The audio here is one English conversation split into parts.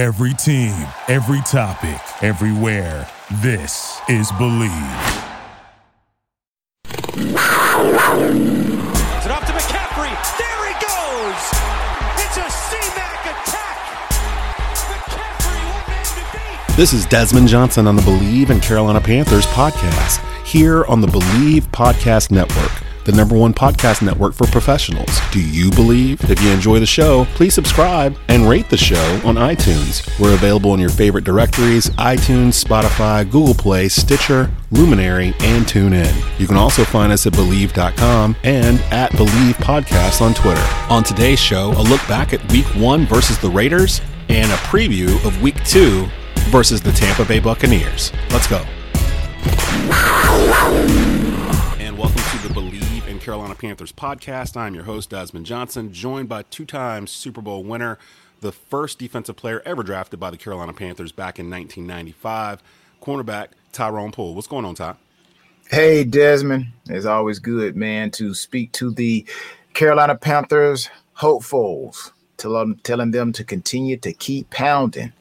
Every team, every topic, everywhere. This is Believe. It's it up to McCaffrey. There he goes. It's a C-Mac attack. McCaffrey, one man to beat. This is Desmond Johnson on the Believe in Carolina Panthers podcast, here on the Believe Podcast Network, the number one podcast network for professionals. Do you believe? If you enjoy the show, please subscribe and rate the show on iTunes. We're available in your favorite directories iTunes, Spotify, Google Play, Stitcher, Luminary, and TuneIn. You can also find us at Believe.com and at Believe Podcast on Twitter. On today's show, a look back at week one versus the Raiders and a preview of week two versus the Tampa Bay Buccaneers. Let's go. Carolina Panthers podcast. I'm your host, Desmond Johnson, joined by two time Super Bowl winner, the first defensive player ever drafted by the Carolina Panthers back in 1995, cornerback Tyrone Poole. What's going on, Ty? Hey, Desmond. It's always good, man, to speak to the Carolina Panthers hopefuls, tell telling them to continue to keep pounding.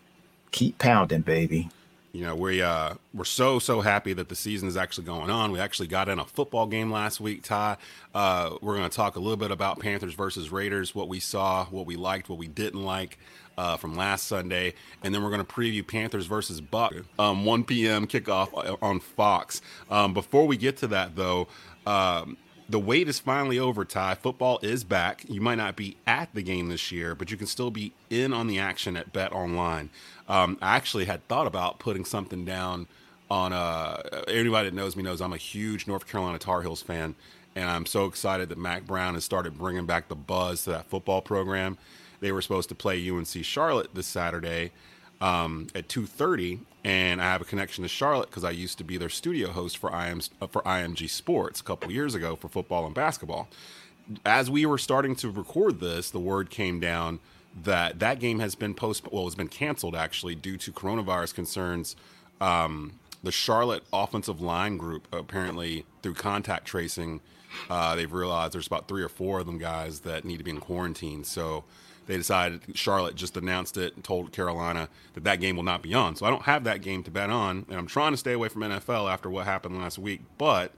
Keep pounding, baby. You know, we uh we're so so happy that the season is actually going on. We actually got in a football game last week, Ty. Uh, we're going to talk a little bit about Panthers versus Raiders, what we saw, what we liked, what we didn't like uh, from last Sunday, and then we're going to preview Panthers versus Buck, um, 1 p.m. kickoff on Fox. Um, before we get to that, though. Um, the wait is finally over, Ty. Football is back. You might not be at the game this year, but you can still be in on the action at Bet Online. Um, I actually had thought about putting something down on uh, anybody that knows me knows I'm a huge North Carolina Tar Heels fan, and I'm so excited that Mack Brown has started bringing back the buzz to that football program. They were supposed to play UNC Charlotte this Saturday um, at 2:30, and I have a connection to Charlotte because I used to be their studio host for IM uh, for IMG Sports a couple years ago for football and basketball. As we were starting to record this, the word came down that that game has been post well, it's been canceled actually due to coronavirus concerns. Um, the Charlotte offensive line group apparently through contact tracing, uh, they've realized there's about three or four of them guys that need to be in quarantine. So they decided Charlotte just announced it and told Carolina that that game will not be on. So I don't have that game to bet on, and I'm trying to stay away from NFL after what happened last week. But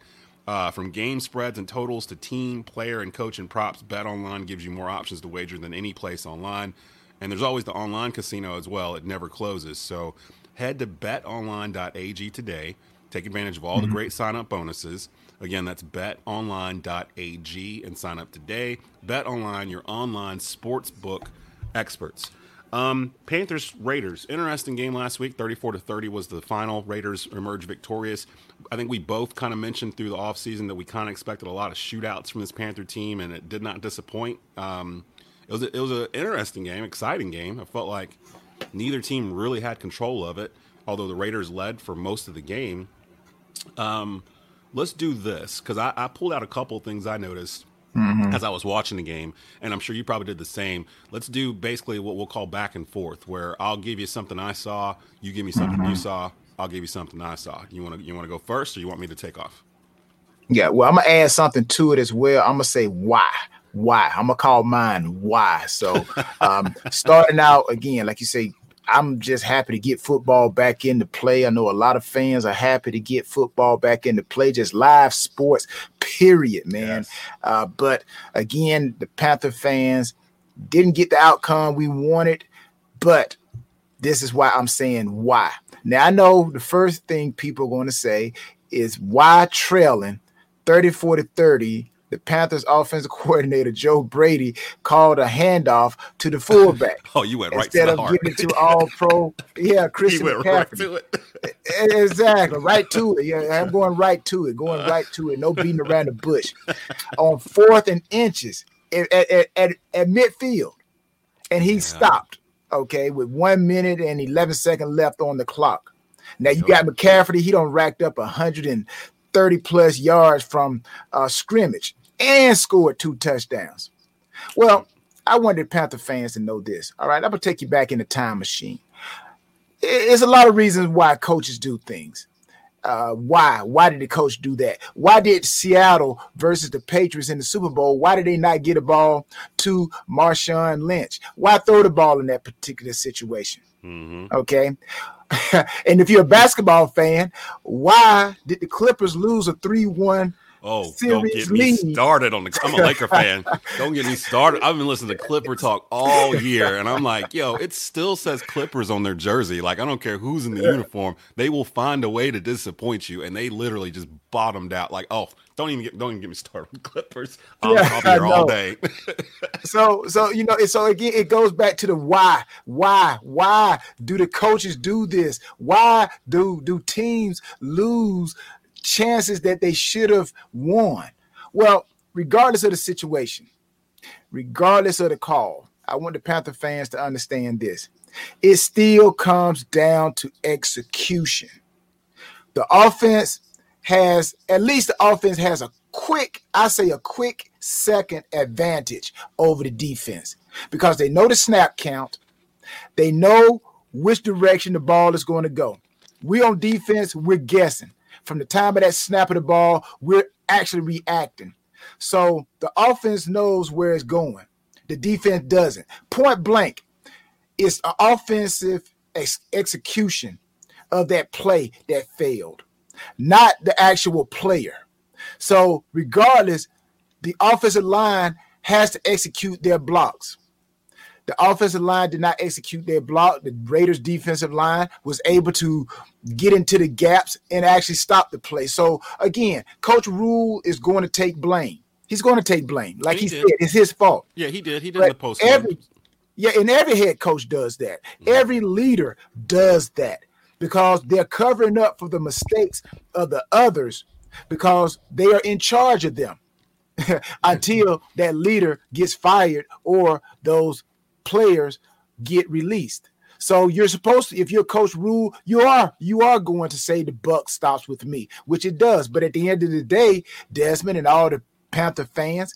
uh, from game spreads and totals to team, player, and coach and props, Bet Online gives you more options to wager than any place online. And there's always the online casino as well. It never closes. So head to betonline.ag today. Take advantage of all the great sign up bonuses. Again, that's betonline.ag and sign up today. Bet Online, your online sports book experts. Um, Panthers Raiders. Interesting game last week. 34 to 30 was the final. Raiders emerged victorious. I think we both kind of mentioned through the offseason that we kind of expected a lot of shootouts from this Panther team and it did not disappoint. Um, it was a, it was an interesting game exciting game. I felt like neither team really had control of it although the Raiders led for most of the game. Um, let's do this because I, I pulled out a couple things I noticed Mm-hmm. as I was watching the game, and I'm sure you probably did the same. Let's do basically what we'll call back and forth, where I'll give you something I saw, you give me something Mm-hmm. you saw, I'll give you something I saw. You want to you want to go first, or you want me to take off? Yeah, well, I'm gonna add something to it as well. I'm gonna say why. Why? I'm gonna call mine why. So um starting out again, like you say, I'm just happy to get football back into play. I know a lot of fans are happy to get football back into play, just live sports, period, man. Uh, but again, the Panther fans didn't get the outcome we wanted, but this is why I'm saying why. Now I know the first thing people are going to say is why trailing 34 to 30. The Panthers offensive coordinator Joe Brady called a handoff to the fullback Oh, you went right instead to the of heart. giving it to all pro. Yeah, Chris. he went McCaffrey. right to it. Exactly, right to it. Yeah, I'm going right to it. Going right to it. No beating around the bush. On fourth and inches at, at, at, at midfield, and he stopped. Okay, with one minute and eleven seconds left on the clock. Now you got McCaffrey. He don't racked up 130 plus yards from uh, scrimmage and scored two touchdowns. Well, I wanted Panther fans to know this. All right, I'm gonna take you back in the time machine. It's a lot of reasons why coaches do things. Uh, why? Why did the coach do that? Why did Seattle versus the Patriots in the Super Bowl? Why did they not get a ball to Marshawn Lynch? Why throw the ball in that particular situation? Mm-hmm. Okay. and if you're a basketball fan, why did the Clippers lose a 3 1 Oh, don't get me started on the. I'm a Laker fan. Don't get me started. I've been listening to Clipper talk all year, and I'm like, yo, it still says Clippers on their jersey. Like, I don't care who's in the uniform, they will find a way to disappoint you, and they literally just bottomed out. Like, oh, don't even get don't even get me started with Clippers. I'll, yeah, I'll be here all day. so, so you know, so again, it goes back to the why, why, why do the coaches do this? Why do do teams lose chances that they should have won. Well, regardless of the situation, regardless of the call, I want the Panther fans to understand this. It still comes down to execution. The offense has, at least the offense has a quick, I say a quick second advantage over the defense because they know the snap count, they know which direction the ball is going to go. We on defense, we're guessing from the time of that snap of the ball, we're actually reacting. So the offense knows where it's going. The defense doesn't. Point blank, it's an offensive ex- execution of that play that failed, not the actual player. So regardless, the offensive line has to execute their blocks. The offensive line did not execute their block. The Raiders' defensive line was able to get into the gaps and actually stop the play. So again, Coach Rhule is going to take blame. He's going to take blame, like he, he said, it's his fault. Yeah, he did. He did the post. Every, yeah, and every head coach does that. Mm-hmm. Every leader does that because they're covering up for the mistakes of the others because they are in charge of them until that leader gets fired or those players get released. So you're supposed to, if you're Coach Rhule, you are you are going to say the buck stops with me, which it does. But at the end of the day, Desmond and all the Panther fans,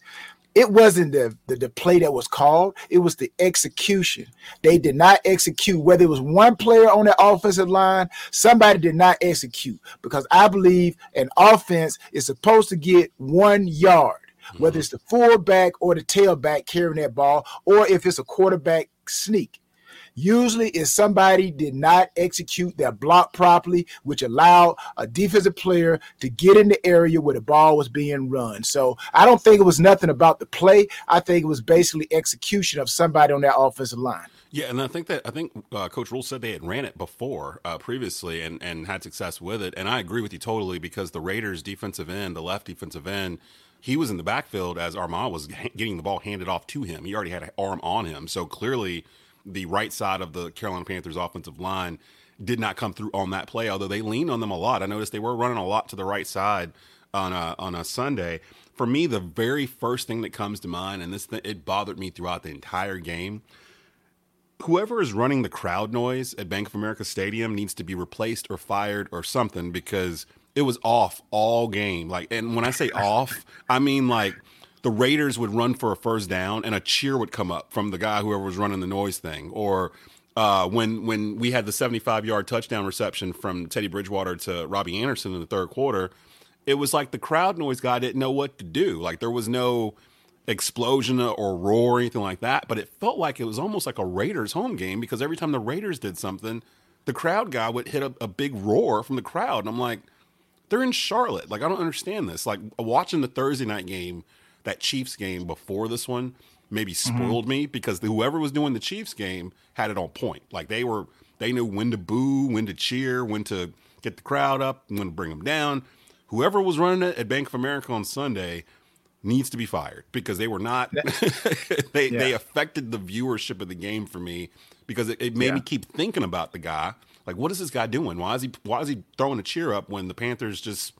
it wasn't the, the, the play that was called, it was the execution. They did not execute, whether it was one player on the offensive line, somebody did not execute because I believe an offense is supposed to get one yard whether it's the fullback or the tailback carrying that ball, or if it's a quarterback sneak. Usually, if somebody did not execute their block properly, which allowed a defensive player to get in the area where the ball was being run. So I don't think it was nothing about the play. I think it was basically execution of somebody on that offensive line. Yeah, and I think that I think uh, Coach Rhule said they had ran it before uh, previously and and had success with it, and I agree with you totally because the Raiders' defensive end, the left defensive end, he was in the backfield as Armah was getting the ball handed off to him. He already had an arm on him. So clearly, the right side of the Carolina Panthers offensive line did not come through on that play, although they leaned on them a lot. I noticed they were running a lot to the right side on a, on a Sunday. For me, the very first thing that comes to mind, and this it bothered me throughout the entire game, whoever is running the crowd noise at Bank of America Stadium needs to be replaced or fired or something because – it was off all game. Like, and when I say off, I mean like the Raiders would run for a first down and a cheer would come up from the guy whoever was running the noise thing, or uh, when when we had the 75 yard touchdown reception from Teddy Bridgewater to Robbie Anderson in the third quarter, it was like the crowd noise guy didn't know what to do. Like there was no explosion or roar or anything like that, but it felt like it was almost like a Raiders home game because every time the Raiders did something, the crowd guy would hit a, a big roar from the crowd, and I'm like they're in Charlotte. Like I don't understand this. Like watching the Thursday night game, that Chiefs game before this one, maybe mm-hmm. spoiled mm-hmm. me because whoever was doing the Chiefs game had it on point. Like they were, they knew when to boo, when to cheer, when to get the crowd up, when to bring them down. Whoever was running it at Bank of America on Sunday needs to be fired because they were not. they yeah. they affected the viewership of the game for me because it, it made yeah. me keep thinking about the guy like, what is this guy doing? Why is he why is he throwing a cheer up when the Panthers just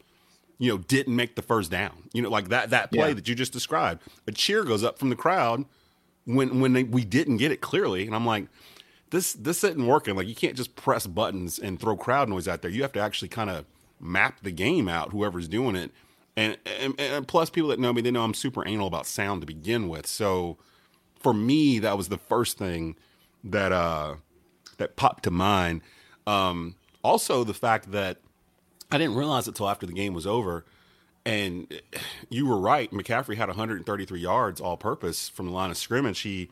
you know didn't make the first down? You know, like that that play yeah. that you just described. A cheer goes up from the crowd when when they, we didn't get it clearly, and I'm like. This this isn't working. Like you can't just press buttons and throw crowd noise out there. You have to actually kind of map the game out. Whoever's doing it, and, and, and plus people that know me, they know I'm super anal about sound to begin with. So for me, that was the first thing that uh that popped to mind. Um, also, the fact that I didn't realize it till after the game was over. And you were right. McCaffrey had 133 yards all purpose from the line of scrimmage. He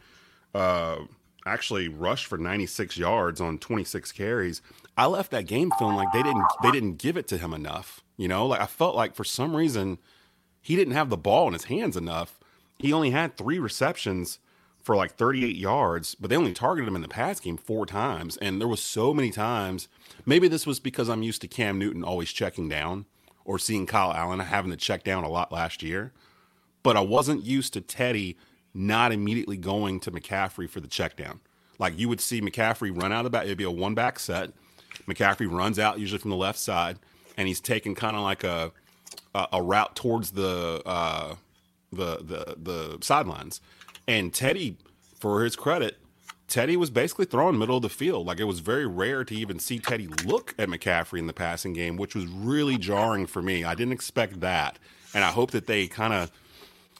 uh, actually rushed for 96 yards on 26 carries. I left that game feeling like they didn't they didn't give it to him enough. You know, like I felt like for some reason he didn't have the ball in his hands enough. He only had three receptions for like 38 yards, but they only targeted him in the pass game four times. And there was so many times. Maybe this was because I'm used to Cam Newton always checking down or seeing Kyle Allen having to check down a lot last year. But I wasn't used to Teddy not immediately going to McCaffrey for the check down. Like you would see McCaffrey run out of the back, it'd be a one back set. McCaffrey runs out usually from the left side, and he's taking kind of like a, a, a route towards the uh, the the the sidelines. And Teddy, for his credit, Teddy was basically throwing middle of the field. Like it was very rare to even see Teddy look at McCaffrey in the passing game, which was really jarring for me. I didn't expect that, and I hope that they kind of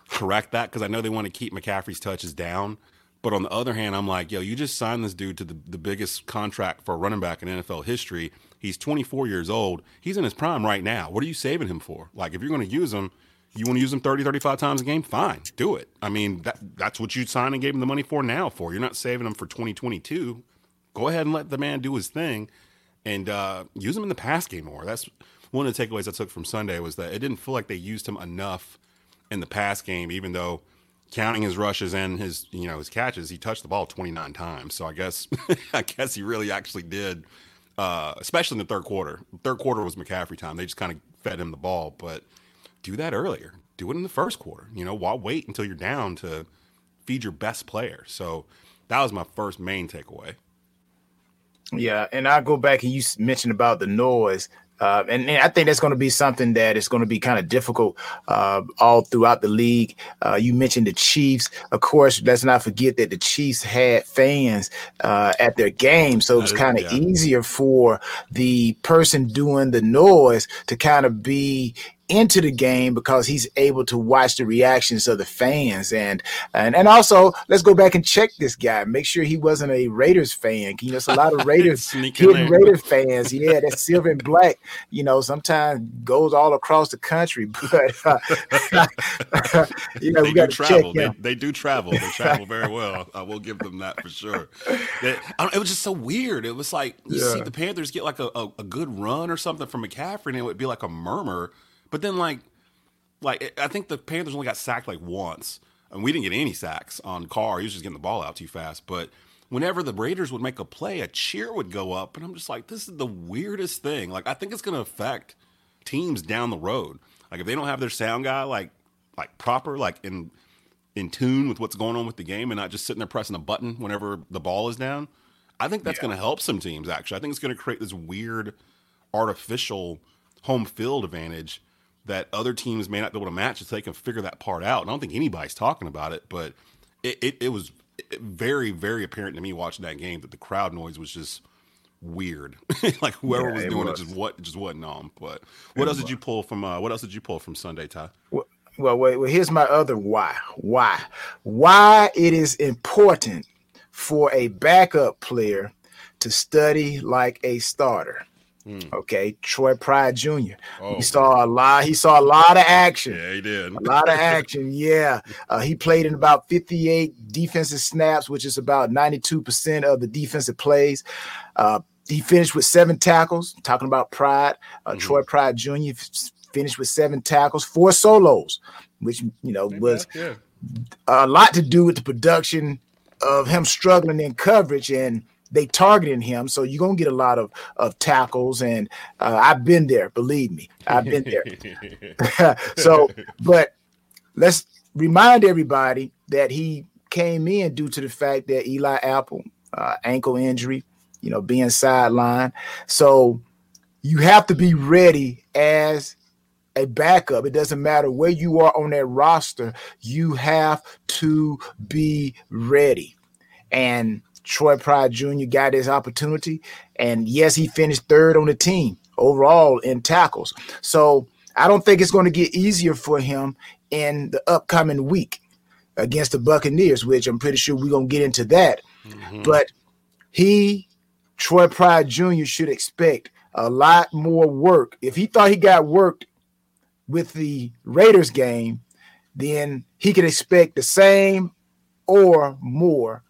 correct that because I know they want to keep McCaffrey's touches down. But on the other hand, I'm like, yo, you just signed this dude to the, the biggest contract for a running back in NFL history. He's 24 years old. He's in his prime right now. What are you saving him for? Like, if you're going to use him, you want to use him 30, 35 times a game? Fine, do it. I mean, that, that's what you signed and gave him the money for now for. You're not saving him for 2022. Go ahead and let the man do his thing and uh, use him in the pass game more. That's one of the takeaways I took from Sunday was that it didn't feel like they used him enough in the pass game, even though – counting his rushes and his you know his catches, he touched the ball 29 times. So I guess I guess he really actually did, uh, especially in the third quarter. Third quarter was McCaffrey time. They just kind of fed him the ball, but do that earlier. Do it in the first quarter. You know, why wait until you're down to feed your best player? So that was my first main takeaway. Yeah, and I go back and you mentioned about the noise. Uh, and, and, I think that's going to be something that is going to be kind of difficult uh, all throughout the league. Uh, you mentioned the Chiefs. Of course, let's not forget that the Chiefs had fans uh, at their game. So it's kind of yeah. easier for the person doing the noise to kind of be into the game because he's able to watch the reactions of the fans. And and and also let's go back and check this guy. Make sure he wasn't a Raiders fan. You know it's a lot of Raiders hidden Raiders fans. Yeah that silver and black. You know sometimes goes all across the country but uh, you know they we got to travel. They, they, do travel. They travel very well. I will give them that for sure. It was just so weird. It was like you yeah. see the Panthers get like a, a, a good run or something from McCaffrey and it would be like a murmur but then like like I think the Panthers only got sacked like once, and we didn't get any sacks on Carr. He was just getting the ball out too fast. But whenever the Raiders would make a play, a cheer would go up, and I'm just like, this is the weirdest thing. Like I think it's going to affect teams down the road. Like if they don't have their sound guy like like proper, like in in tune with what's going on with the game, and not just sitting there pressing a button whenever the ball is down. I think that's yeah. going to help some teams. Actually, I think it's going to create this weird artificial home field advantage that other teams may not be able to match until they can figure that part out. And I don't think anybody's talking about it, but it, it, it was very, very apparent to me watching that game that the crowd noise was just weird. like whoever yeah, was doing was. it just what just wasn't on. But what it else was. did you pull from? Uh, what else did you pull from Sunday, Ty? Well, well, wait, well, here's my other why. Why? Why it is important for a backup player to study like a starter. Mm. Okay, Troy Pride Jr. Oh, he saw man. a lot. He saw a lot of action. Yeah, he did. A lot of action. Yeah, uh, he played in about 58 defensive snaps, which is about 92 percent of the defensive plays. Uh, he finished with seven tackles. Talking about Pride, uh, mm-hmm. Troy Pride Jr. finished with seven tackles, four solos, which you know was yeah. a lot to do with the production of him struggling in coverage and they targeting him. So you're gonna get a lot of of tackles, and uh, I've been there. Believe me, I've been there. so, but let's remind everybody that he came in due to the fact that Eli Apple uh, ankle injury, you know, being sidelined. So you have to be ready as a backup. It doesn't matter where you are on that roster, you have to be ready. And Troy Pride Jr. got his opportunity. And yes, he finished third on the team overall in tackles. So I don't think it's going to get easier for him in the upcoming week against the Buccaneers, which I'm pretty sure we're going to get into that. Mm-hmm. But he, Troy Pride Jr., should expect a lot more work. If he thought he got worked with the Raiders game, then he could expect the same or more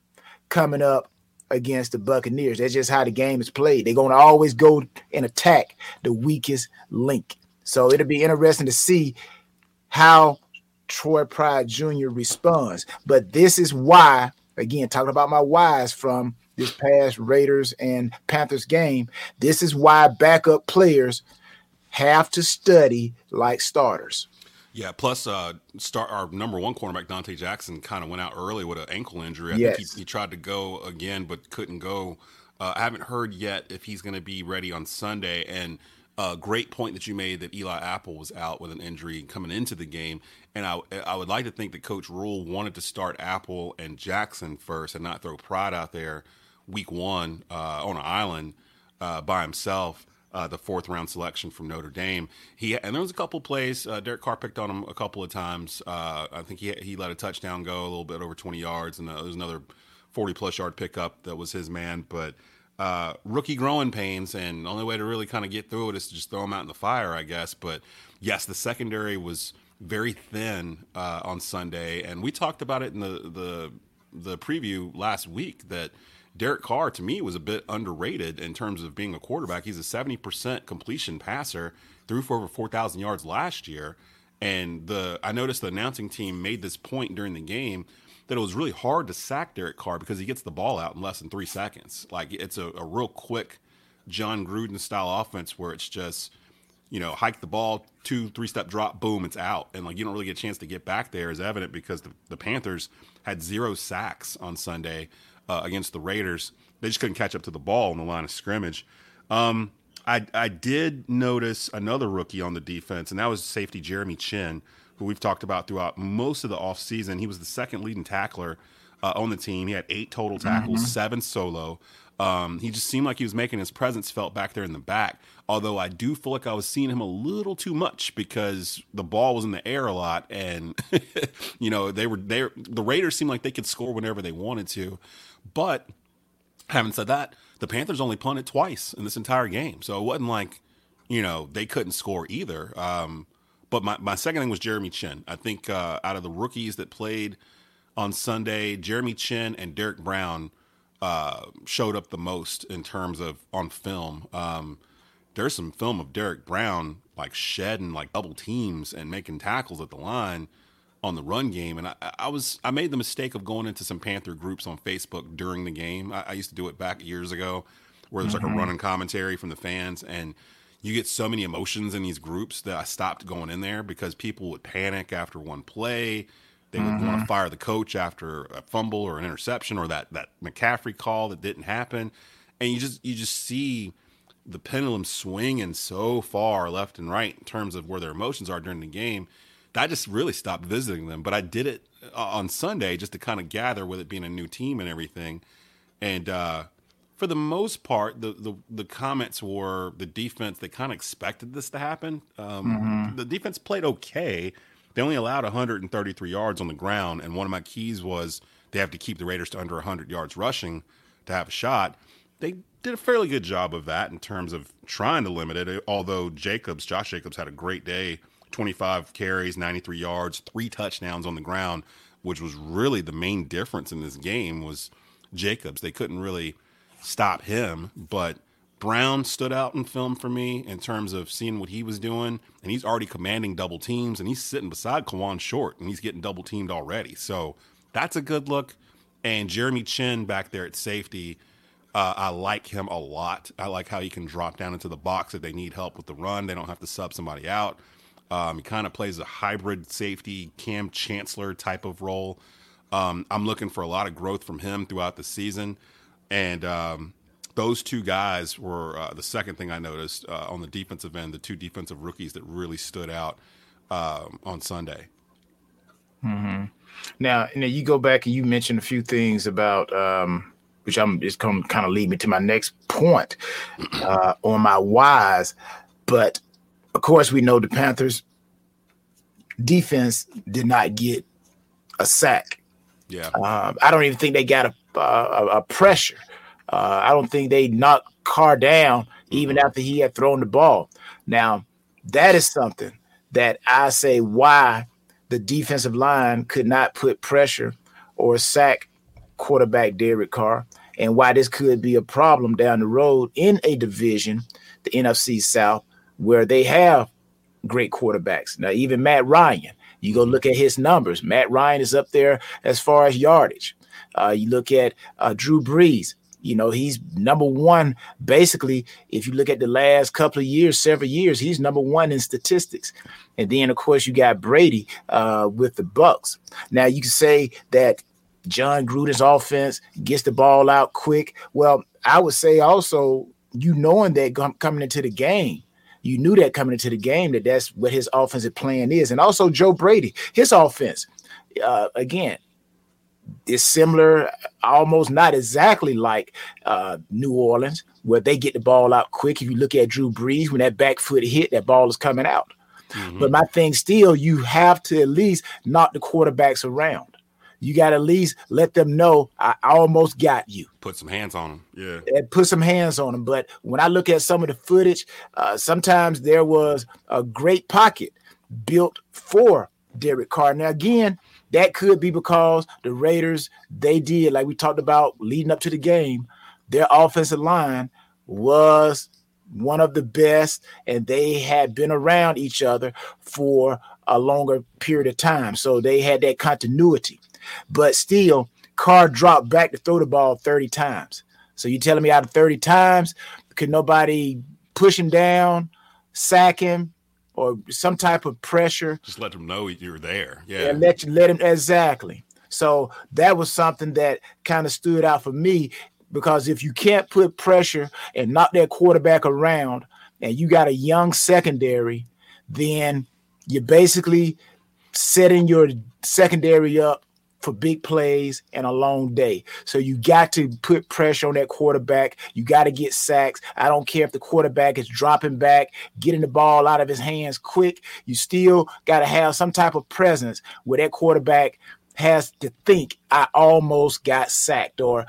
coming up against the Buccaneers. That's just how the game is played. They're going to always go and attack the weakest link. So it'll be interesting to see how Troy Pride Jr. responds. But this is why, again, talking about my whys from this past Raiders and Panthers game, this is why backup players have to study like starters. Yeah. Plus, uh, start our number one cornerback Donte Jackson kind of went out early with an ankle injury. I yes. think he, he, tried to go again, but couldn't go. Uh, I haven't heard yet if he's going to be ready on Sunday. And a uh, great point that you made that Eli Apple was out with an injury coming into the game. And I, I would like to think that Coach Rhule wanted to start Apple and Jackson first and not throw Pride out there week one uh, on an island uh, by himself uh, the fourth round selection from Notre Dame. He and there was a couple plays. Uh, Derek Carr picked on him a couple of times. Uh, I think he he let a touchdown go a little bit over 20 yards, and uh, there was another 40 plus yard pickup that was his man. But uh, rookie growing pains, and the only way to really kind of get through it is to just throw him out in the fire, I guess. But yes, the secondary was very thin uh, on Sunday, and we talked about it in the the the preview last week that Derek Carr to me was a bit underrated in terms of being a quarterback. He's a 70% completion passer, threw for over 4,000 yards last year. And the I noticed the announcing team made this point during the game that it was really hard to sack Derek Carr because he gets the ball out in less than three seconds. Like it's a, a real quick Jon Gruden style offense where it's just, you know, hike the ball, two, three step drop, boom, it's out. And like you don't really get a chance to get back there is evident because the, the Panthers had zero sacks on Sunday uh, against the Raiders. They just couldn't catch up to the ball in the line of scrimmage. Um, I, I did notice another rookie on the defense, and that was safety Jeremy Chinn, who we've talked about throughout most of the offseason. He was the second leading tackler uh, on the team. He had eight total tackles, mm-hmm. seven solo. Um, he just seemed like he was making his presence felt back there in the back. Although I do feel like I was seeing him a little too much because the ball was in the air a lot, and you know they were there. The Raiders seemed like they could score whenever they wanted to. But having said that, the Panthers only punted twice in this entire game. So it wasn't like, you know, they couldn't score either. Um, but my, my second thing was Jeremy Chinn. I think uh, out of the rookies that played on Sunday, Jeremy Chinn and Derrick Brown uh, showed up the most in terms of on film. Um, there's some film of Derrick Brown like shedding like double teams and making tackles at the line on the run game. And I, I, was I made the mistake of going into some Panther groups on Facebook during the game. I, I used to do it back years ago, where there's mm-hmm. like a mm-hmm. running commentary from the fans, and you get so many emotions in these groups that I stopped going in there because people would panic after one play. They would mm-hmm. want to fire the coach after a fumble or an interception or that that McCaffrey call that didn't happen, and you just you just see the pendulum swinging so far left and right in terms of where their emotions are during the game I just really stopped visiting them. But I did it uh, on Sunday just to kind of gather with it being a new team and everything. And uh, for the most part, the, the, the comments were the defense. They kind of expected this to happen. Um, mm-hmm. The defense played okay. They only allowed 133 yards on the ground, and one of my keys was they have to keep the Raiders to under 100 yards rushing to have a shot. They did a fairly good job of that in terms of trying to limit it. Although Jacobs, Josh Jacobs, had a great day 25 carries, 93 yards, three touchdowns on the ground, which was really the main difference in this game was Jacobs. They couldn't really stop him, but Brown stood out in film for me in terms of seeing what he was doing, and he's already commanding double teams, and he's sitting beside Kawann Short, and he's getting double teamed already. So that's a good look. And Jeremy Chinn back there at safety, uh, I like him a lot. I like how he can drop down into the box if they need help with the run. They don't have to sub somebody out. Um, he kind of plays a hybrid safety, Kam Chancellor type of role. Um, I'm looking for a lot of growth from him throughout the season. And um, those two guys were uh, the second thing I noticed uh, on the defensive end, the two defensive rookies that really stood out uh, on Sunday. Mm-hmm. Now, you know, you go back and you mentioned a few things about, um, which I'm just going to kind of lead me to my next point uh, on my whys. But of course, we know the Panthers defense did not get a sack. Yeah. Um, I don't even think they got a, a, a pressure. Uh, I don't think they knocked Carr down even after he had thrown the ball. Now, that is something that I say why the defensive line could not put pressure or sack quarterback Derek Carr, and why this could be a problem down the road in a division, the NFC South, where they have great quarterbacks. Now, even Matt Ryan, you go look at his numbers. Matt Ryan is up there as far as yardage. Uh, you look at uh, Drew Brees. You know, he's number one. Basically, if you look at the last couple of years, several years, he's number one in statistics. And then, of course, you got Brady uh, with the Bucks. Now, you can say that Jon Gruden's offense gets the ball out quick. Well, I would say also, you knowing that coming into the game, you knew that coming into the game that that's what his offensive plan is. And also Joe Brady, his offense, uh, again, is similar, almost not exactly like uh, New Orleans, where they get the ball out quick. If you look at Drew Brees, when that back foot hit, that ball is coming out. Mm-hmm. But my thing still, you have to at least knock the quarterbacks around you got to at least let them know I almost got you. Put some hands on them. Yeah. And put some hands on them. But when I look at some of the footage, uh, sometimes there was a great pocket built for Derek Carr. Now, again, that could be because the Raiders, they did, like we talked about leading up to the game, their offensive line was one of the best, and they had been around each other for a longer period of time. So they had that continuity. But still, Carr dropped back to throw the ball 30 times. So you telling me out of 30 times, could nobody push him down, sack him, or some type of pressure? Just let them know you're there. Yeah. And let you let him exactly. So that was something that kind of stood out for me because if you can't put pressure and knock that quarterback around and you got a young secondary, then you're basically setting your secondary up for big plays and a long day. So you got to put pressure on that quarterback. You got to get sacks. I don't care if the quarterback is dropping back, getting the ball out of his hands quick. You still got to have some type of presence where that quarterback has to think, I almost got sacked or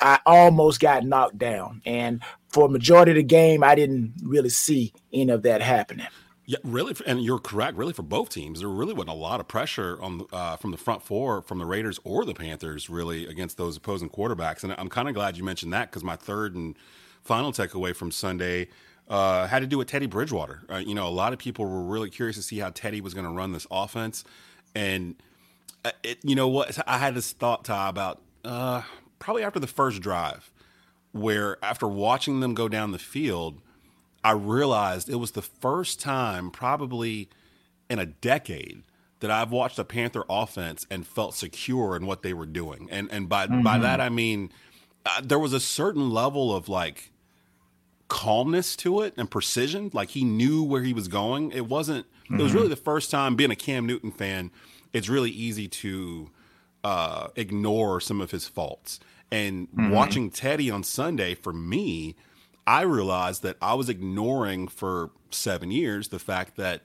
I almost got knocked down. And for a majority of the game, I didn't really see any of that happening. Yeah, really, and you're correct. Really, for both teams, there really wasn't a lot of pressure on uh, from the front four from the Raiders or the Panthers, really, against those opposing quarterbacks. And I'm kind of glad you mentioned that because my third and final takeaway from Sunday uh, had to do with Teddy Bridgewater. Uh, you know, a lot of people were really curious to see how Teddy was going to run this offense, and uh, it, you know what? I had this thought, Ty, about uh, probably after the first drive, where after watching them go down the field I realized it was the first time, probably in a decade, that I've watched a Panther offense and felt secure in what they were doing. And and by mm-hmm. by that I mean uh, there was a certain level of like calmness to it and precision. Like he knew where he was going. It wasn't. Mm-hmm. It was really mm-hmm. the first time being a Cam Newton fan. It's really easy to uh, ignore some of his faults. And mm-hmm. watching Teddy on Sunday for me I realized that I was ignoring for seven years the fact that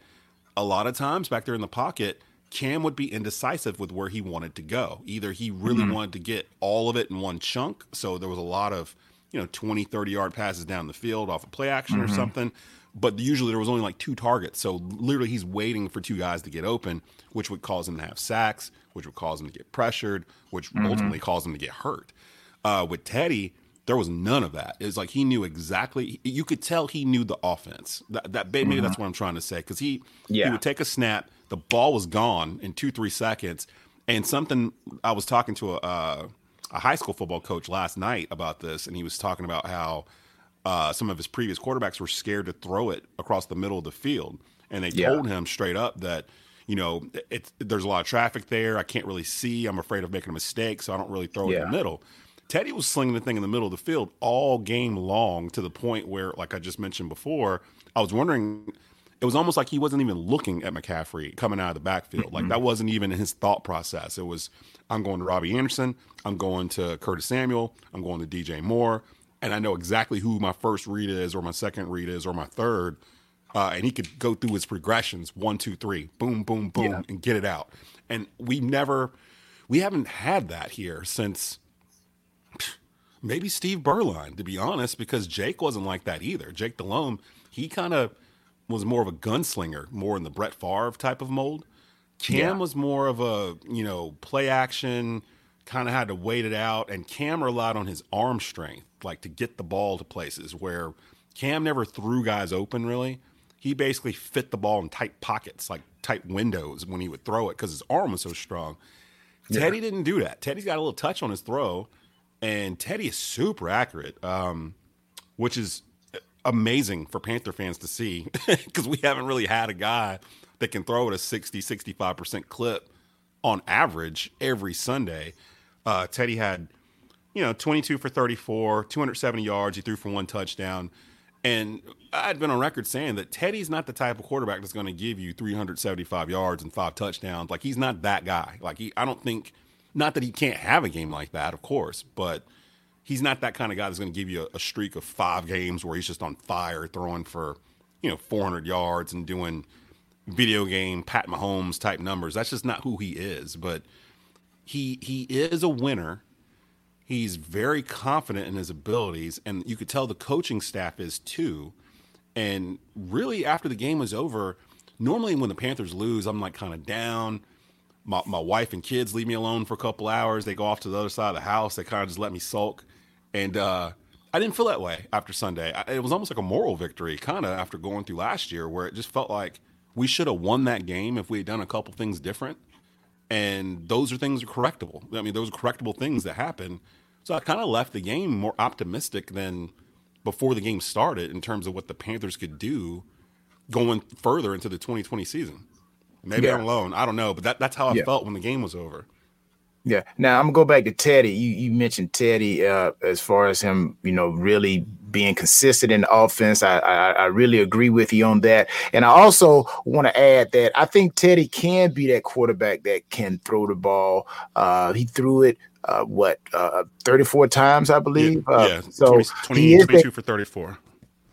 a lot of times back there in the pocket, Cam would be indecisive with where he wanted to go. Either he really mm-hmm. wanted to get all of it in one chunk. So there was a lot of, you know, 20, 30 yard passes down the field off of play action mm-hmm. or something. But usually there was only like two targets. So literally he's waiting for two guys to get open, which would cause him to have sacks, which would cause him to get pressured, which mm-hmm. ultimately caused him to get hurt. Uh, with Teddy, there was none of that. It was like he knew exactly. You could tell he knew the offense. That, that maybe mm-hmm. that's what I'm trying to say because he yeah. he would take a snap, the ball was gone in two three seconds, and something I was talking to a uh, a high school football coach last night about this, and he was talking about how uh, some of his previous quarterbacks were scared to throw it across the middle of the field, and they yeah. told him straight up that you know it's there's a lot of traffic there. I can't really see. I'm afraid of making a mistake, so I don't really throw it in the middle. Teddy was slinging the thing in the middle of the field all game long to the point where, like I just mentioned before, I was wondering. It was almost like he wasn't even looking at McCaffrey coming out of the backfield. Mm-hmm. Like that wasn't even in his thought process. It was, I'm going to Robbie Anderson. I'm going to Curtis Samuel. I'm going to DJ Moore. And I know exactly who my first read is, or my second read is, or my third. Uh, and he could go through his progressions one, two, three, boom, boom, boom, yeah. and get it out. And we never, we haven't had that here since maybe Steve Beuerlein, to be honest, because Jake wasn't like that either. Jake Delhomme, he kind of was more of a gunslinger, more in the Brett Favre type of mold. Cam yeah. was more of a, you know, play action, kind of had to wait it out, and Cam relied on his arm strength, like to get the ball to places where Cam never threw guys open really. He basically fit the ball in tight pockets, like tight windows when he would throw it because his arm was so strong. Yeah. Teddy didn't do that. Teddy's got a little touch on his throw, and Teddy is super accurate, um, which is amazing for Panther fans to see because we haven't really had a guy that can throw at a 60, 65% clip on average every Sunday. Uh, Teddy had, you know, 22 for 34, 270 yards. He threw for one touchdown. And I'd been on record saying that Teddy's not the type of quarterback that's going to give you 375 yards and five touchdowns. Like he's not that guy. Like he, I don't think, not that he can't have a game like that, of course, but he's not that kind of guy that's going to give you a, a, streak of five games where he's just on fire, throwing for, you know, 400 yards and doing video game Pat Mahomes type numbers. That's just not who he is. But he he is a winner. He's very confident in his abilities, and you could tell the coaching staff is too. And really, after the game was over, normally when the Panthers lose, I'm like kind of down. My, my wife and kids leave me alone for a couple hours. They go off to the other side of the house. They kind of just let me sulk. And uh, I didn't feel that way after Sunday. I, it was almost like a moral victory, kind of after going through last year, where it just felt like we should have won that game if we had done a couple things different. And those are things are correctable. I mean, those are correctable things that happen. So I kind of left the game more optimistic than before the game started in terms of what the Panthers could do going further into the 2020 season. Maybe yeah. I'm alone. I don't know, but that, that's how I yeah. felt when the game was over. Yeah. Now I'm gonna go back to Teddy. You you mentioned Teddy uh, as far as him, you know, really being consistent in the offense. I, I, I really agree with you on that. And I also want to add that I think Teddy can be that quarterback that can throw the ball. Uh, he threw it uh, what uh, 34 times, I believe. Yeah. Uh, yeah. So 20, 20, he 22 that, for 34.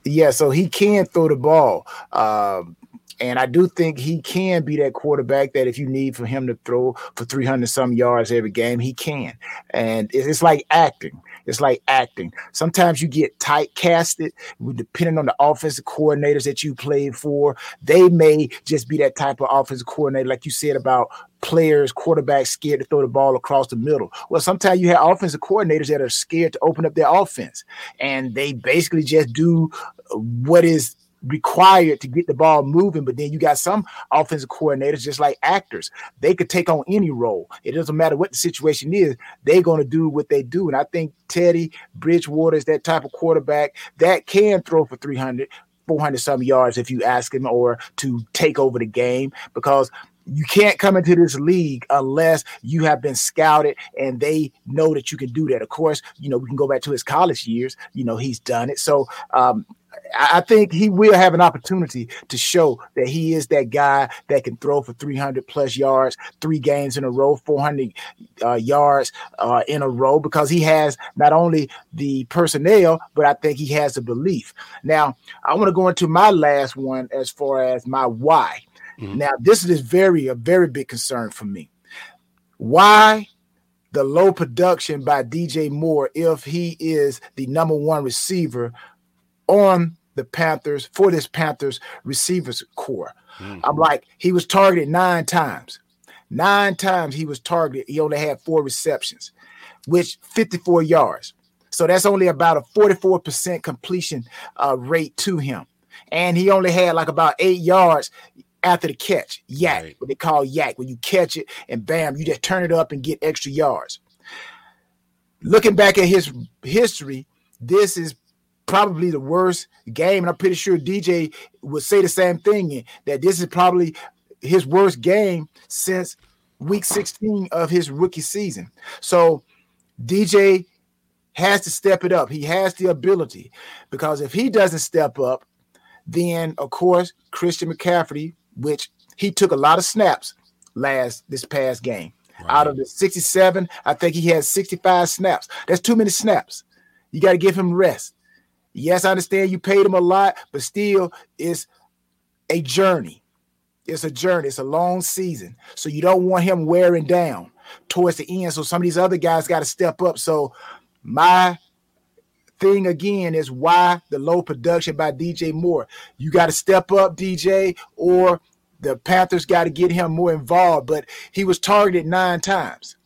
Yeah, so he can throw the ball. Um, and I do think he can be that quarterback that if you need for him to throw for 300 some yards every game, he can. And it's like acting. It's like acting. Sometimes you get tight casted, depending on the offensive coordinators that you played for. They may just be that type of offensive coordinator, like you said about players, quarterbacks scared to throw the ball across the middle. Well, sometimes you have offensive coordinators that are scared to open up their offense, and they basically just do what is required to get the ball moving. But then you got some offensive coordinators, just like actors, they could take on any role. It doesn't matter what the situation is, they're going to do what they do. And I think Teddy Bridgewater is that type of quarterback that can throw for 300. 400 some yards if you ask him or to take over the game because you can't come into this league unless you have been scouted and they know that you can do that. Of course, you know, we can go back to his college years. You know, he's done it. So um, I think he will have an opportunity to show that he is that guy that can throw for 300 plus yards, three games in a row, 400 uh, yards uh, in a row, because he has not only the personnel, but I think he has the belief. Now, I want to go into my last one as far as my why. Mm-hmm. Now, this is very a very big concern for me. Why the low production by DJ Moore if he is the number one receiver on the Panthers for this Panthers receivers corps. Mm-hmm. I'm like, he was targeted nine times. Nine times he was targeted. He only had four receptions, which 54 yards. So that's only about a 44% completion uh, rate to him. And he only had like about eight yards after the catch. YAC, right. what they call YAC, when you catch it and bam, you just turn it up and get extra yards. Looking back at his history, this is probably the worst game. And I'm pretty sure DJ would say the same thing that this is probably his worst game since week 16 of his rookie season. So DJ has to step it up. He has the ability because if he doesn't step up, then of course Christian McCaffrey, which he took a lot of snaps last this past game. Out of the 67, I think he had 65 snaps. That's too many snaps. You got to give him rest. Yes, I understand you paid him a lot, but still, it's a journey. It's a journey. It's a long season. So you don't want him wearing down towards the end. So some of these other guys got to step up. So my thing again is why the low production by DJ Moore. You got to step up, DJ, or the Panthers got to get him more involved. But he was targeted nine times.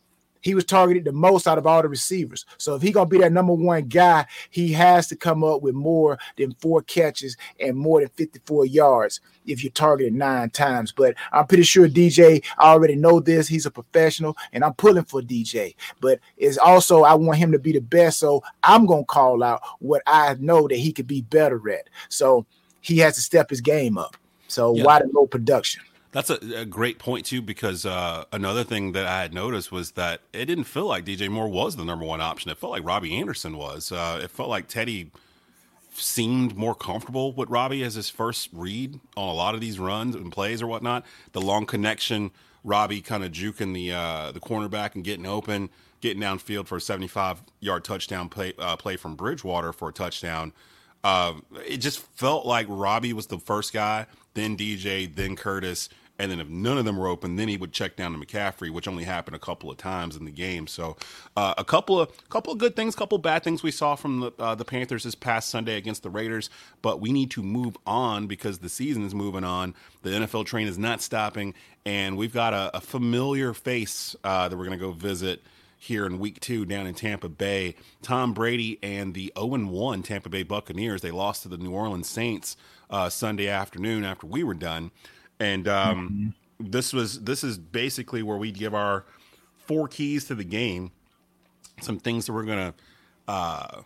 He was targeted the most out of all the receivers. So if he gonna be that number one guy, he has to come up with more than four catches and more than 54 yards if you're targeted nine times. But I'm pretty sure DJ I already know this. He's a professional, and I'm pulling for DJ. But it's also I want him to be the best. So I'm gonna call out what I know that he could be better at. So he has to step his game up. So why the low production? That's a, a, great point too, because uh, another thing that I had noticed was that it didn't feel like DJ Moore was the number one option. It felt like Robbie Anderson was. Uh, it felt like Teddy seemed more comfortable with Robbie as his first read on a lot of these runs and plays or whatnot. The long connection, Robbie kind of juking the uh, the cornerback and getting open, getting downfield for a 75 yard touchdown play uh, play from Bridgewater for a touchdown. Uh, it just felt like Robbie was the first guy then DJ, then Curtis, and then if none of them were open, then he would check down to McCaffrey, which only happened a couple of times in the game. So uh, a couple of couple of good things, couple bad things we saw from the uh, the Panthers this past Sunday against the Raiders. But we need to move on because the season is moving on. The NFL train is not stopping, and we've got a, a familiar face uh, that we're going to go visit here in week two down in Tampa Bay. Tom Brady and the 0 1 Tampa Bay Buccaneers. They lost to the New Orleans Saints uh, Sunday afternoon after we were done, and um, mm-hmm. this was this is basically where we give our four keys to the game, some things that we're gonna. Uh,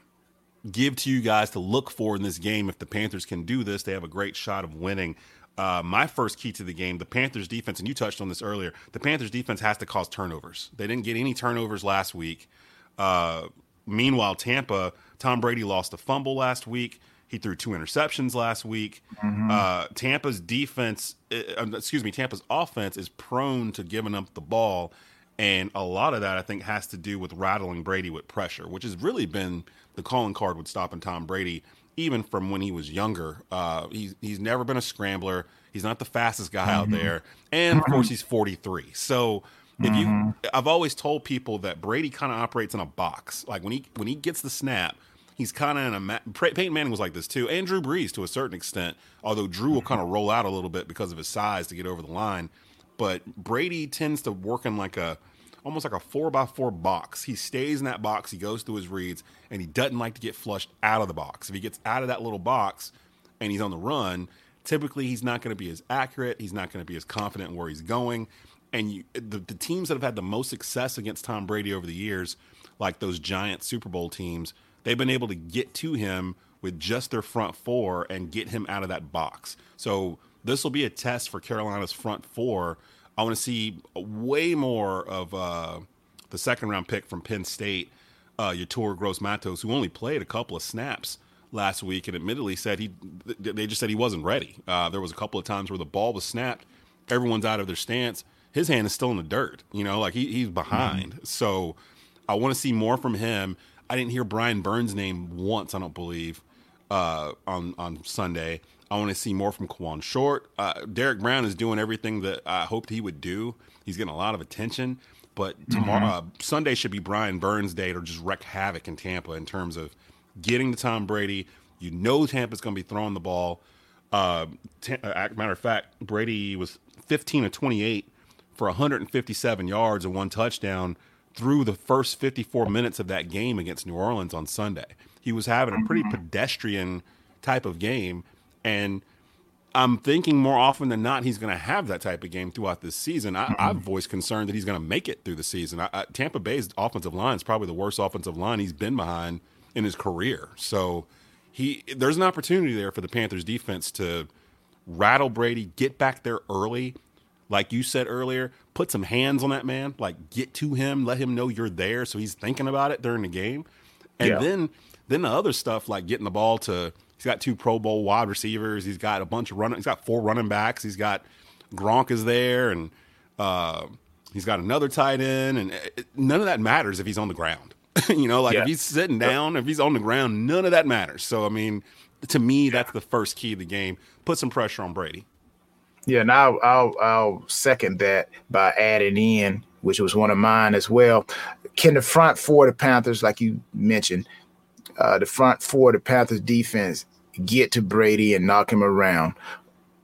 give to you guys to look for in this game. If the Panthers can do this, they have a great shot of winning. Uh, my first key to the game, the Panthers defense, and you touched on this earlier. The Panthers defense has to cause turnovers. They didn't get any turnovers last week. Uh, meanwhile, Tampa, Tom Brady lost a fumble last week. He threw two interceptions last week. Mm-hmm. Uh, Tampa's defense, uh, um, excuse me, Tampa's offense is prone to giving up the ball. And a lot of that, I think, has to do with rattling Brady with pressure, which has really been the calling card with stopping Tom Brady, even from when he was younger. Uh, he's, he's never been a scrambler. He's not the fastest guy mm-hmm. out there. And of course, he's 43. So if you, mm-hmm. I've always told people that Brady kind of operates in a box. Like when he when he gets the snap, he's kind of in a. Ma- Peyton Manning was like this too, and Drew Brees to a certain extent. Although Drew will kind of roll out a little bit because of his size to get over the line, but Brady tends to work in like a almost like a four by four box. He stays in that box. He goes through his reads, and he doesn't like to get flushed out of the box. If he gets out of that little box and he's on the run, typically he's not going to be as accurate. He's not going to be as confident in where he's going. And you, the, the teams that have had the most success against Tom Brady over the years, like those giant Super Bowl teams, they've been able to get to him with just their front four and get him out of that box. So this will be a test for Carolina's front four. I want to see way more of uh, the second round pick from Penn State, uh, Yetur Gross Matos, who only played a couple of snaps last week and admittedly said he they just said he wasn't ready. Uh, there was a couple of times where the ball was snapped, everyone's out of their stance. His hand is still in the dirt, you know, like he, he's behind. Mm-hmm. So I want to see more from him. I didn't hear Brian Burns' name once. I don't believe uh, on on Sunday. I want to see more from Kawann Short. Uh, Derrick Brown is doing everything that I hoped he would do. He's getting a lot of attention. But tomorrow, mm-hmm. uh, Sunday should be Brian Burns' day to just wreak havoc in Tampa in terms of getting to Tom Brady. You know Tampa's going to be throwing the ball. Uh, t- uh, matter of fact, Brady was 15 of 28 for 157 yards and one touchdown through the first 54 minutes of that game against New Orleans on Sunday. He was having a pretty mm-hmm. pedestrian type of game. And I'm thinking more often than not he's going to have that type of game throughout this season. I, have mm-hmm. voiced concern that he's going to make it through the season. I, I, Tampa Bay's offensive line is probably the worst offensive line he's been behind in his career. So he there's an opportunity there for the Panthers defense to rattle Brady, get back there early, like you said earlier, put some hands on that man, like get to him, let him know you're there so he's thinking about it during the game. And yeah. then then the other stuff like getting the ball to he's got two Pro Bowl wide receivers, he's got a bunch of running he's got four running backs, he's got Gronk is there and uh, he's got another tight end and it, none of that matters if he's on the ground. you know, like yeah. if he's sitting down, if he's on the ground, none of that matters. So I mean, to me, that's the first key of the game. Put some pressure on Brady. Yeah, and I'll, I'll I'll second that by adding in, which was one of mine as well. Can the front four of the Panthers, like you mentioned, uh, the front four of the Panthers defense get to Brady and knock him around,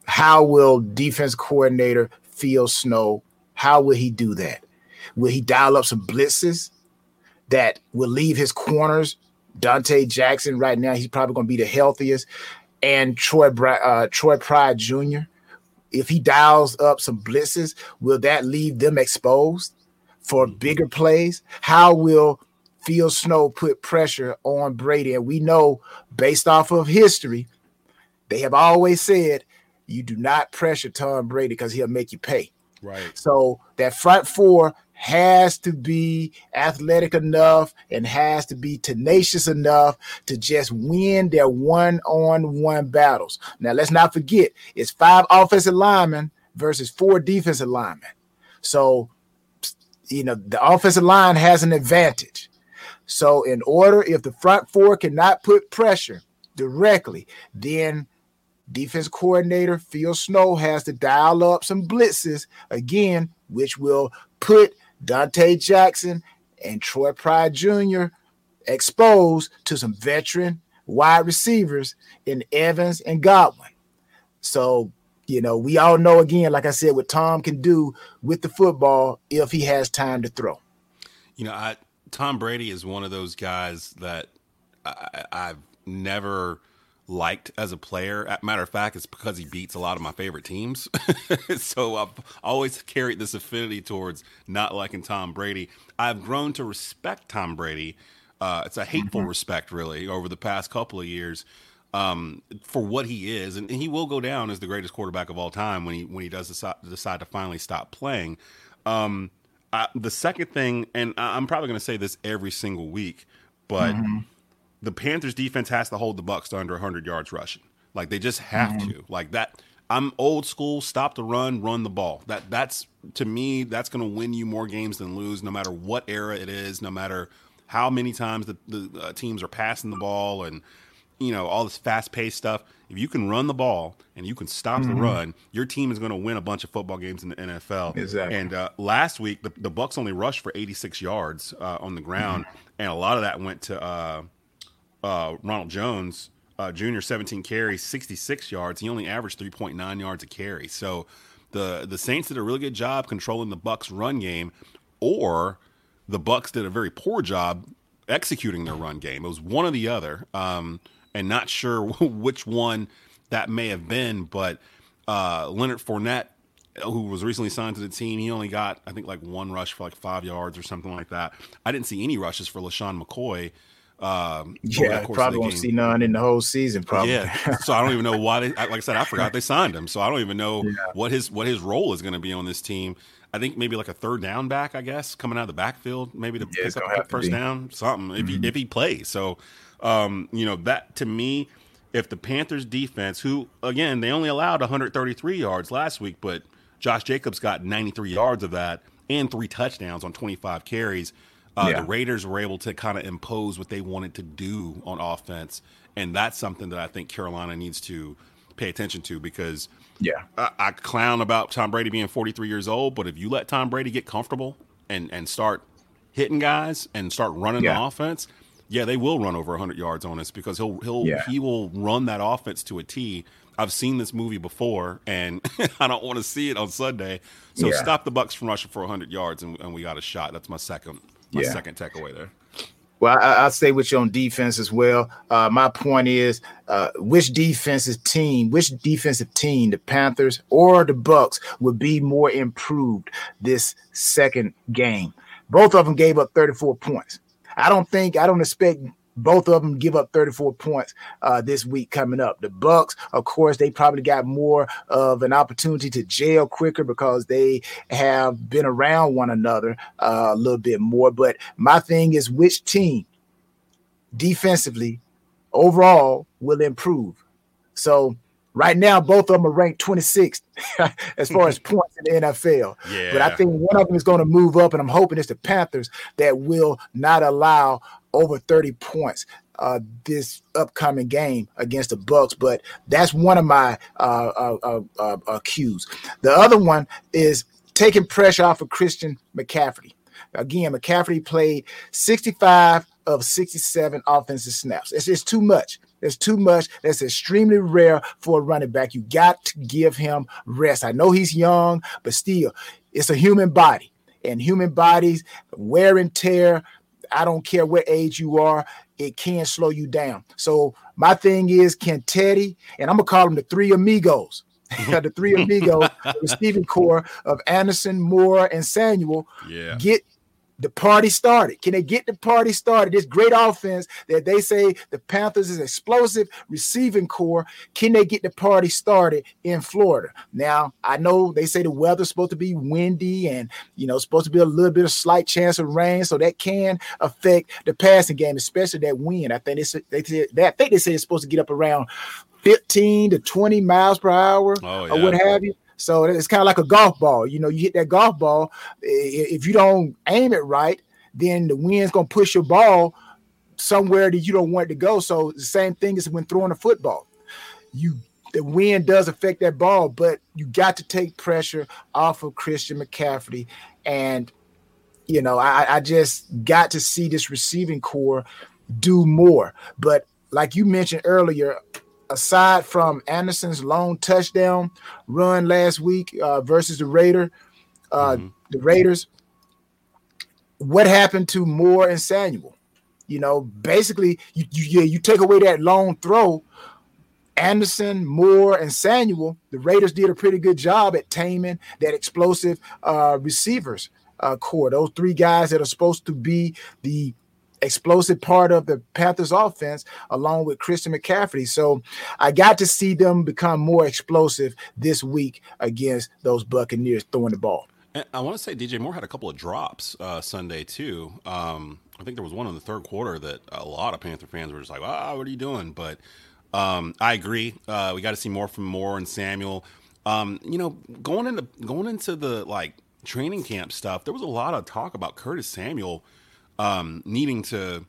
how will defense coordinator Phil Snow, how will he do that? Will he dial up some blitzes that will leave his corners? Donte Jackson, right now, he's probably going to be the healthiest, and Troy uh, Troy Pride Jr. If he dials up some blitzes, will that leave them exposed for mm-hmm. bigger plays? How will Phil Snow put pressure on Brady? And we know, based off of history, they have always said you do not pressure Tom Brady because he'll make you pay. Right. So that front four has to be athletic enough and has to be tenacious enough to just win their one-on-one battles. Now let's not forget it's five offensive linemen versus four defensive linemen. So you know the offensive line has an advantage. So in order if the front four cannot put pressure directly, then defense coordinator Phil Snow has to dial up some blitzes again, which will put Donte Jackson and Troy Pride Jr. exposed to some veteran wide receivers in Evans and Godwin. So, you know, we all know again, like I said, what Tom can do with the football if he has time to throw. You know, I, Tom Brady is one of those guys that I, I've never liked as a player. Matter of fact, it's because he beats a lot of my favorite teams. so I've always carried this affinity towards not liking Tom Brady. I've grown to respect Tom Brady. Uh, it's a hateful mm-hmm. respect, really, over the past couple of years um, for what he is, and, and, he will go down as the greatest quarterback of all time when he when he does decide, decide to finally stop playing. Um, I, the second thing, and I'm probably going to say this every single week, but. Mm-hmm the Panthers defense has to hold the Bucks to under 100 yards rushing. Like they just have mm-hmm. to. Like that I'm old school, stop the run, run the ball. That that's to me that's going to win you more games than lose no matter what era it is, no matter how many times the, the uh, teams are passing the ball and you know all this fast-paced stuff. If you can run the ball and you can stop mm-hmm. the run, your team is going to win a bunch of football games in the NFL. Exactly. And uh, last week, the, the Bucks only rushed for 86 yards uh, on the ground, mm-hmm. and a lot of that went to uh, Ronald Jones uh, Jr. 17 carries, 66 yards. He only averaged 3.9 yards a carry. So the the Saints did a really good job controlling the Bucks run game, or the Bucks did a very poor job executing their run game. It was one or the other, um, and not sure which one that may have been. But uh, Leonard Fournette, who was recently signed to the team, he only got I think like one rush for like five yards or something like that. I didn't see any rushes for LeSean McCoy. Um, yeah, probably won't see none in the whole season. Probably. Yeah. so I don't even know why. They, like I said, I forgot they signed him. So I don't even know yeah. what his what his role is going to be on this team. I think maybe like a third down back, I guess, coming out of the backfield, maybe to yeah, pick up first down, something mm-hmm. if he mm-hmm. if he plays. So, um, you know, that to me, if the Panthers defense, who again they only allowed 133 yards last week, but Josh Jacobs got 93 yards of that and three touchdowns on 25 carries. Uh, yeah. The Raiders were able to kind of impose what they wanted to do on offense, and that's something that I think Carolina needs to pay attention to because yeah, I, I clown about Tom Brady being 43 years old, but if you let Tom Brady get comfortable and and start hitting guys and start running yeah. the offense, yeah, they will run over 100 yards on us because he'll he'll yeah. he will run that offense to a T. I've seen this movie before, and I don't want to see it on Sunday. So yeah. stop the Bucks from rushing for 100 yards, and, and we got a shot. That's my second my yeah. second takeaway there. Well, I, will stay with you on defense as well. Uh, my point is, uh, which defensive team, which defensive team, the Panthers or the Bucks, would be more improved this second game? Both of them gave up 34 points. I don't think I don't expect both of them give up 34 points uh, this week coming up. The Bucks, of course, they probably got more of an opportunity to jail quicker because they have been around one another uh, a little bit more. But my thing is, which team defensively overall will improve? So right now, both of them are ranked 26th as far as points in the NFL. Yeah. But I think one of them is going to move up, and I'm hoping it's the Panthers that will not allow over 30 points uh, this upcoming game against the Bucks. But that's one of my uh, uh, uh, uh, cues. The other one is taking pressure off of Christian McCaffrey. Again, McCaffrey played 65 of 67 offensive snaps. It's just too much. There's too much. That's extremely rare for a running back. You got to give him rest. I know he's young, but still, it's a human body. And human bodies, wear and tear, I don't care what age you are, it can slow you down. So my thing is, can Teddy, and I'm gonna call them the three amigos, the three amigos, the receiving corps of Anderson, Moore, and Samuel, Yeah. get the party started. Can they get the party started? This great offense that they say the Panthers is explosive receiving corps. Can they get the party started in Florida? Now, I know they say the weather's supposed to be windy and you know supposed to be a little bit of slight chance of rain, so that can affect the passing game, especially that wind. I think they they said I think they say it's supposed to get up around 15 to 20 miles per hour Oh, or what have you. So it's kind of like a golf ball. You know, you hit that golf ball. If you don't aim it right, then the wind's gonna push your ball somewhere that you don't want it to go. So the same thing is when throwing a football. You the wind does affect that ball, but you got to take pressure off of Christian McCaffrey. And you know, I, I just got to see this receiving corps do more. But like you mentioned earlier, aside from Anderson's long touchdown run last week uh, versus the Raider, uh, the Raiders, what happened to Moore and Samuel? You know, basically, you you, you take away that long throw. Anderson, Moore, and Samuel, the Raiders did a pretty good job at taming that explosive uh, receivers uh, corps. Those three guys that are supposed to be the explosive part of the Panthers offense, along with Christian McCaffrey. So I got to see them become more explosive this week against those Buccaneers throwing the ball. I want to say DJ Moore had a couple of drops uh, Sunday too. Um, I think there was one in the third quarter that a lot of Panther fans were just like, "Ah, what are you doing?" But um, I agree. Uh, we got to see more from Moore and Samuel. Um, you know, going into going into the like training camp stuff, there was a lot of talk about Curtis Samuel um, needing to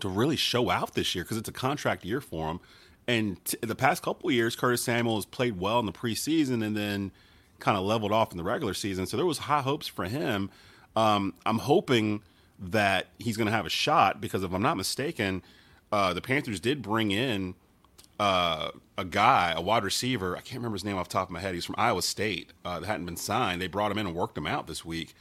to really show out this year because it's a contract year for him. And t- the past couple years, Curtis Samuel has played well in the preseason and then kind of leveled off in the regular season. So there was high hopes for him. Um, I'm hoping that he's going to have a shot because if I'm not mistaken, uh, the Panthers did bring in uh, a guy, a wide receiver. I can't remember his name off the top of my head. He's from Iowa State. Uh, that hadn't been signed. They brought him in and worked him out this week.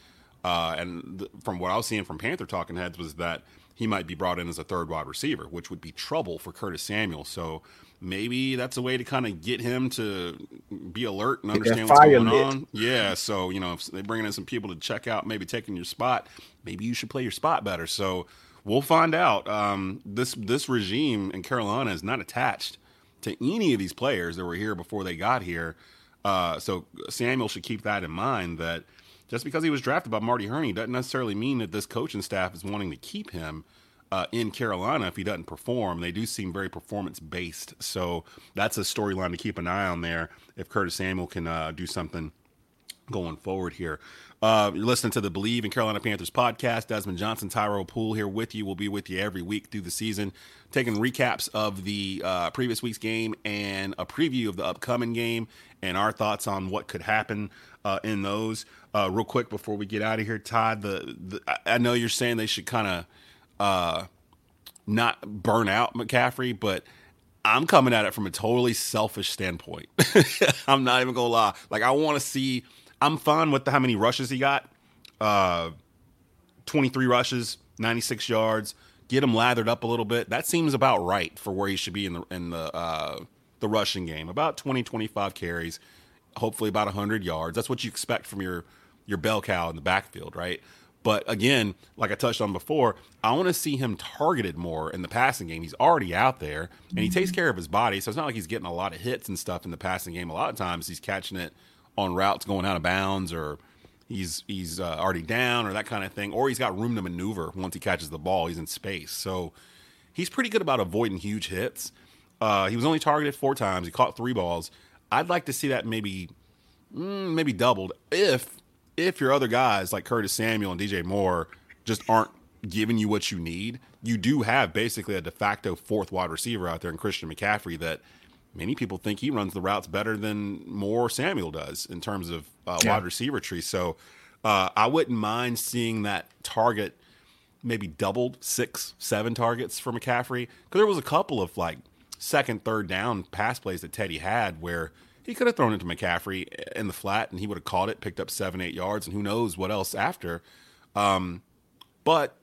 Uh, and th- from what I was seeing from Panther talking heads was that he might be brought in as a third wide receiver, which would be trouble for Curtis Samuel. So maybe that's a way to kind of get him to be alert and understand what's going lit. on. Yeah. So you know, if they bringing in some people to check out, maybe taking your spot, maybe you should play your spot better. So we'll find out. Um, this this regime in Carolina is not attached to any of these players that were here before they got here. Uh, so Samuel should keep that in mind. That just because he was drafted by Marty Hurney doesn't necessarily mean that this coaching staff is wanting to keep him uh, in Carolina if he doesn't perform. They do seem very performance based. So that's a storyline to keep an eye on there. If Curtis Samuel can uh, do something going forward here. Uh, you're listening to the Bleav in Carolina Panthers podcast. Desmond Johnson, Tyrone Poole here with you. We'll be with you every week through the season, taking recaps of the uh, previous week's game and a preview of the upcoming game and our thoughts on what could happen uh, in those. Uh, real quick before we get out of here, Todd, the, the I- know you're saying they should kind of uh, not burn out McCaffrey, but I'm coming at it from a totally selfish standpoint. I'm not even gonna lie. Like I want to see. I'm fine with the, how many rushes he got. Uh, 23 rushes, 96 yards. Get him lathered up a little bit. That seems about right for where he should be in the in the uh, the rushing game. About 20, 25 carries, hopefully about 100 yards. That's what you expect from your your bell cow in the backfield, right? But again, like I touched on before, I want to see him targeted more in the passing game. He's already out there and he takes care of his body, so it's not like he's getting a lot of hits and stuff in the passing game. A lot of times he's catching it on routes going out of bounds or he's he's uh, already down or that kind of thing, or he's got room to maneuver once he catches the ball. He's in space, so he's pretty good about avoiding huge hits. Uh, he was only targeted four times. He caught three balls. I'd like to see that maybe mm, maybe doubled if if your other guys like Curtis Samuel and DJ Moore just aren't giving you what you need. You do have basically a de facto fourth wide receiver out there in Christian McCaffrey that many people think he runs the routes better than Moore or Samuel does in terms of uh, Yeah. wide receiver tree. So uh, I wouldn't mind seeing that target maybe doubled six, seven targets for McCaffrey. Because there was a couple of like second, third down pass plays that Teddy had where he could have thrown it to McCaffrey in the flat and he would have caught it, picked up seven, eight yards, and who knows what else after. Um, but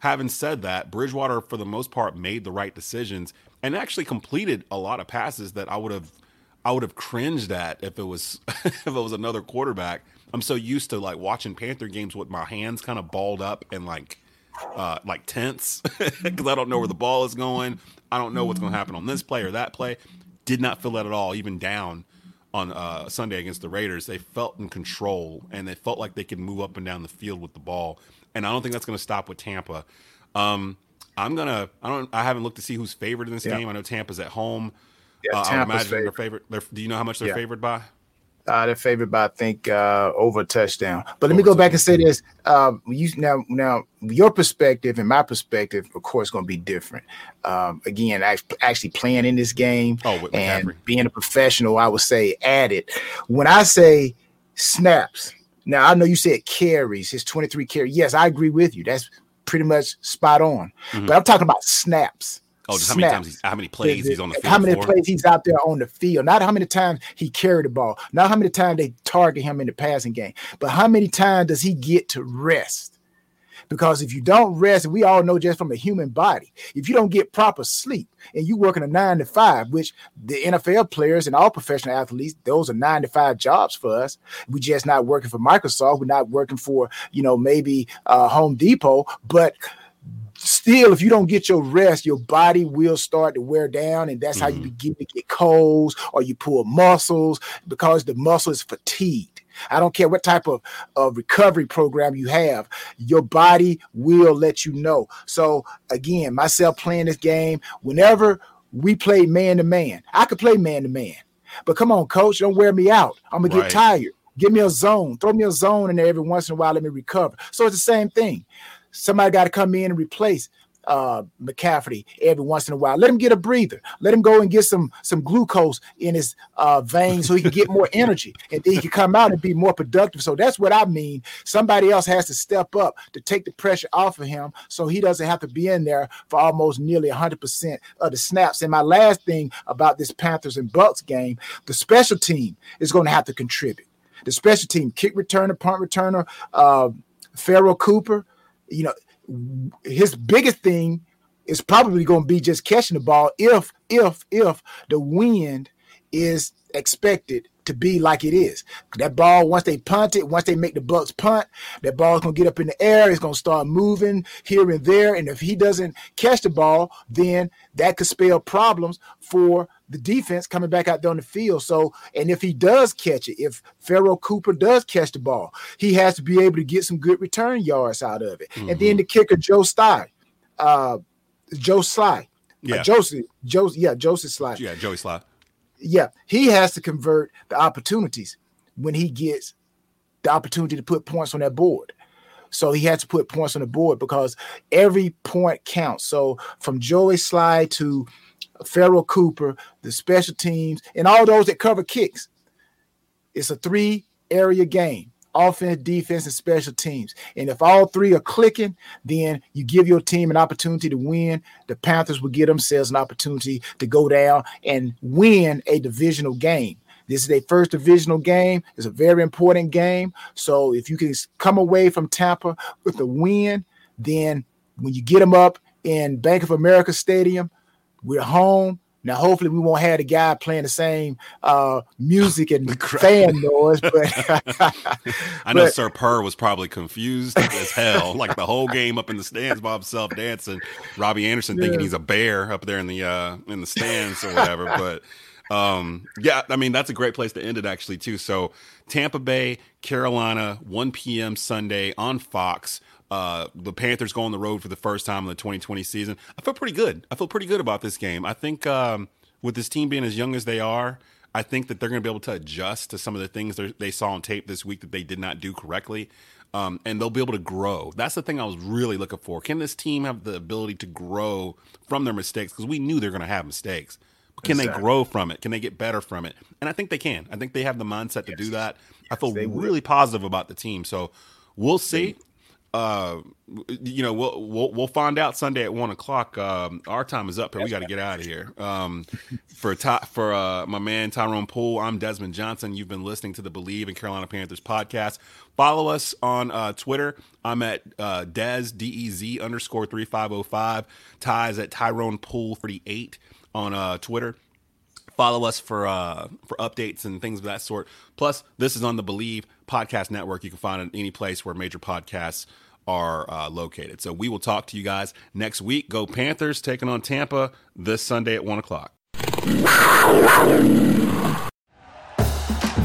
having said that, Bridgewater, for the most part, made the right decisions and actually completed a lot of passes that I would have I would have cringed at if it was if it was another quarterback. I'm so used to like watching Panther games with my hands kind of balled up and like uh, like tense because I don't know where the ball is going. I don't know what's going to happen on this play or that play. Did not feel that at all, even down on uh, Sunday against the Raiders. They felt in control and they felt like they could move up and down the field with the ball. And I don't think that's going to stop with Tampa. Um, I'm gonna. I don't. I haven't looked to see who's favored in this yeah. game. I know Tampa's at home. Yeah, uh, I imagine favorite. they're favored. They're, do you know how much they're yeah. favored by? Uh, they're favored by I think uh, over a touchdown. But let over me go back and say this: um, you now now your perspective and my perspective, of course, going to be different. Um, again, I, actually playing in this game oh, and McCaffrey. being a professional, I would say added. When I say snaps, now I know you said carries, his twenty three carries. Yes, I agree with you. That's pretty much spot on. Mm-hmm. But I'm talking about snaps. Oh, just how many times how many plays the, the, he's on the field? How many for? plays he's out there on the field? Not how many times he carried the ball, not how many times they target him in the passing game, but how many times does he get to rest? Because if you don't rest, we all know just from a human body, if you don't get proper sleep and you working a nine to five, which the NFL players and all professional athletes, those are nine to five jobs for us. We just not working for Microsoft. We're not working for, you know, maybe uh, Home Depot, but still, if you don't get your rest, your body will start to wear down, and that's mm-hmm. how you mm-hmm. begin to get colds or you pull muscles because the muscle is fatigued. I don't care what type of, of recovery program you have, your body will let you know. So, again, myself playing this game, whenever we play man to man, I could play man to man. But come on, coach, don't wear me out. I'm going right. to get tired. Give me a zone. Throw me a zone in there every once in a while. Let me recover. So it's the same thing. Somebody got to come in and replace uh, McCaffrey every once in a while. Let him get a breather. Let him go and get some some glucose in his uh, veins so he can get more energy, and then he can come out and be more productive. So that's what I mean. Somebody else has to step up to take the pressure off of him, so he doesn't have to be in there for almost nearly 100 percent of the snaps. And my last thing about this Panthers and Bucks game, the special team is going to have to contribute. The special team, kick returner, punt returner, uh, Pharoh Cooper, you know his biggest thing is probably going to be just catching the ball if if if the wind is expected to be like it is. That ball, once they punt it, once they make the Bucks punt, that ball's gonna get up in the air. It's gonna start moving here and there. And if he doesn't catch the ball, then that could spell problems for the defense coming back out there on the field. So, and if he does catch it, if Pharoh Cooper does catch the ball, he has to be able to get some good return yards out of it. Mm-hmm. And then mm-hmm. the kicker, Joe Slye, uh, Joe Slye, uh, yeah, uh, Joseph, Joe, yeah, Joseph Slye, yeah, Joey Slye, yeah, he has to convert the opportunities when he gets the opportunity to put points on that board. So he had to put points on the board because every point counts. So from Joey Slye to Pharoh Cooper, the special teams, and all those that cover kicks. It's a three area game offense, defense, and special teams. And if all three are clicking, then you give your team an opportunity to win. The Panthers will give themselves an opportunity to go down and win a divisional game. This is a first divisional game. It's a very important game. So if you can come away from Tampa with a win, then when you get them up in Bank of America Stadium, we're home. Now, hopefully, we won't have the guy playing the same uh, music and fan noise. But I know but, Sir Purr was probably confused as hell, like the whole game up in the stands by himself dancing. Robbie Anderson yeah. thinking he's a bear up there in the uh, in the stands or whatever. but um, yeah, I mean that's a great place to end it actually too. So Tampa Bay, Carolina, 1 p.m. Sunday on Fox uh, the Panthers go on the road for the first time in the 2020 season. I feel pretty good. I feel pretty good about this game. I think um, with this team being as young as they are, I think that they're going to be able to adjust to some of the things they saw on tape this week that they did not do correctly. Um, and they'll be able to grow. That's the thing I was really looking for. Can this team have the ability to grow from their mistakes? Because we knew they're going to have mistakes. But can exactly. they grow from it? Can they get better from it? And I think they can. I think they have the mindset yes. to do that. Yes, I feel really positive about the team. So we'll see. Uh, you know, we'll, we'll we'll find out Sunday at one o'clock. Um, our time is up, and we got to get out of here. Um, for Ty, for uh, my man Tyrone Poole, I'm Desmond Johnson. You've been listening to the Bleav in Carolina Panthers podcast. Follow us on uh, Twitter. I'm at uh, Dez D E Z underscore three five zero five. Ty's at Tyrone Poole thirty eight on uh, Twitter follow us for uh, for updates and things of that sort. Plus, this is on the Bleav Podcast Network. You can find it any place where major podcasts are uh, located. So we will talk to you guys next week. Go Panthers taking on Tampa this Sunday at one o'clock.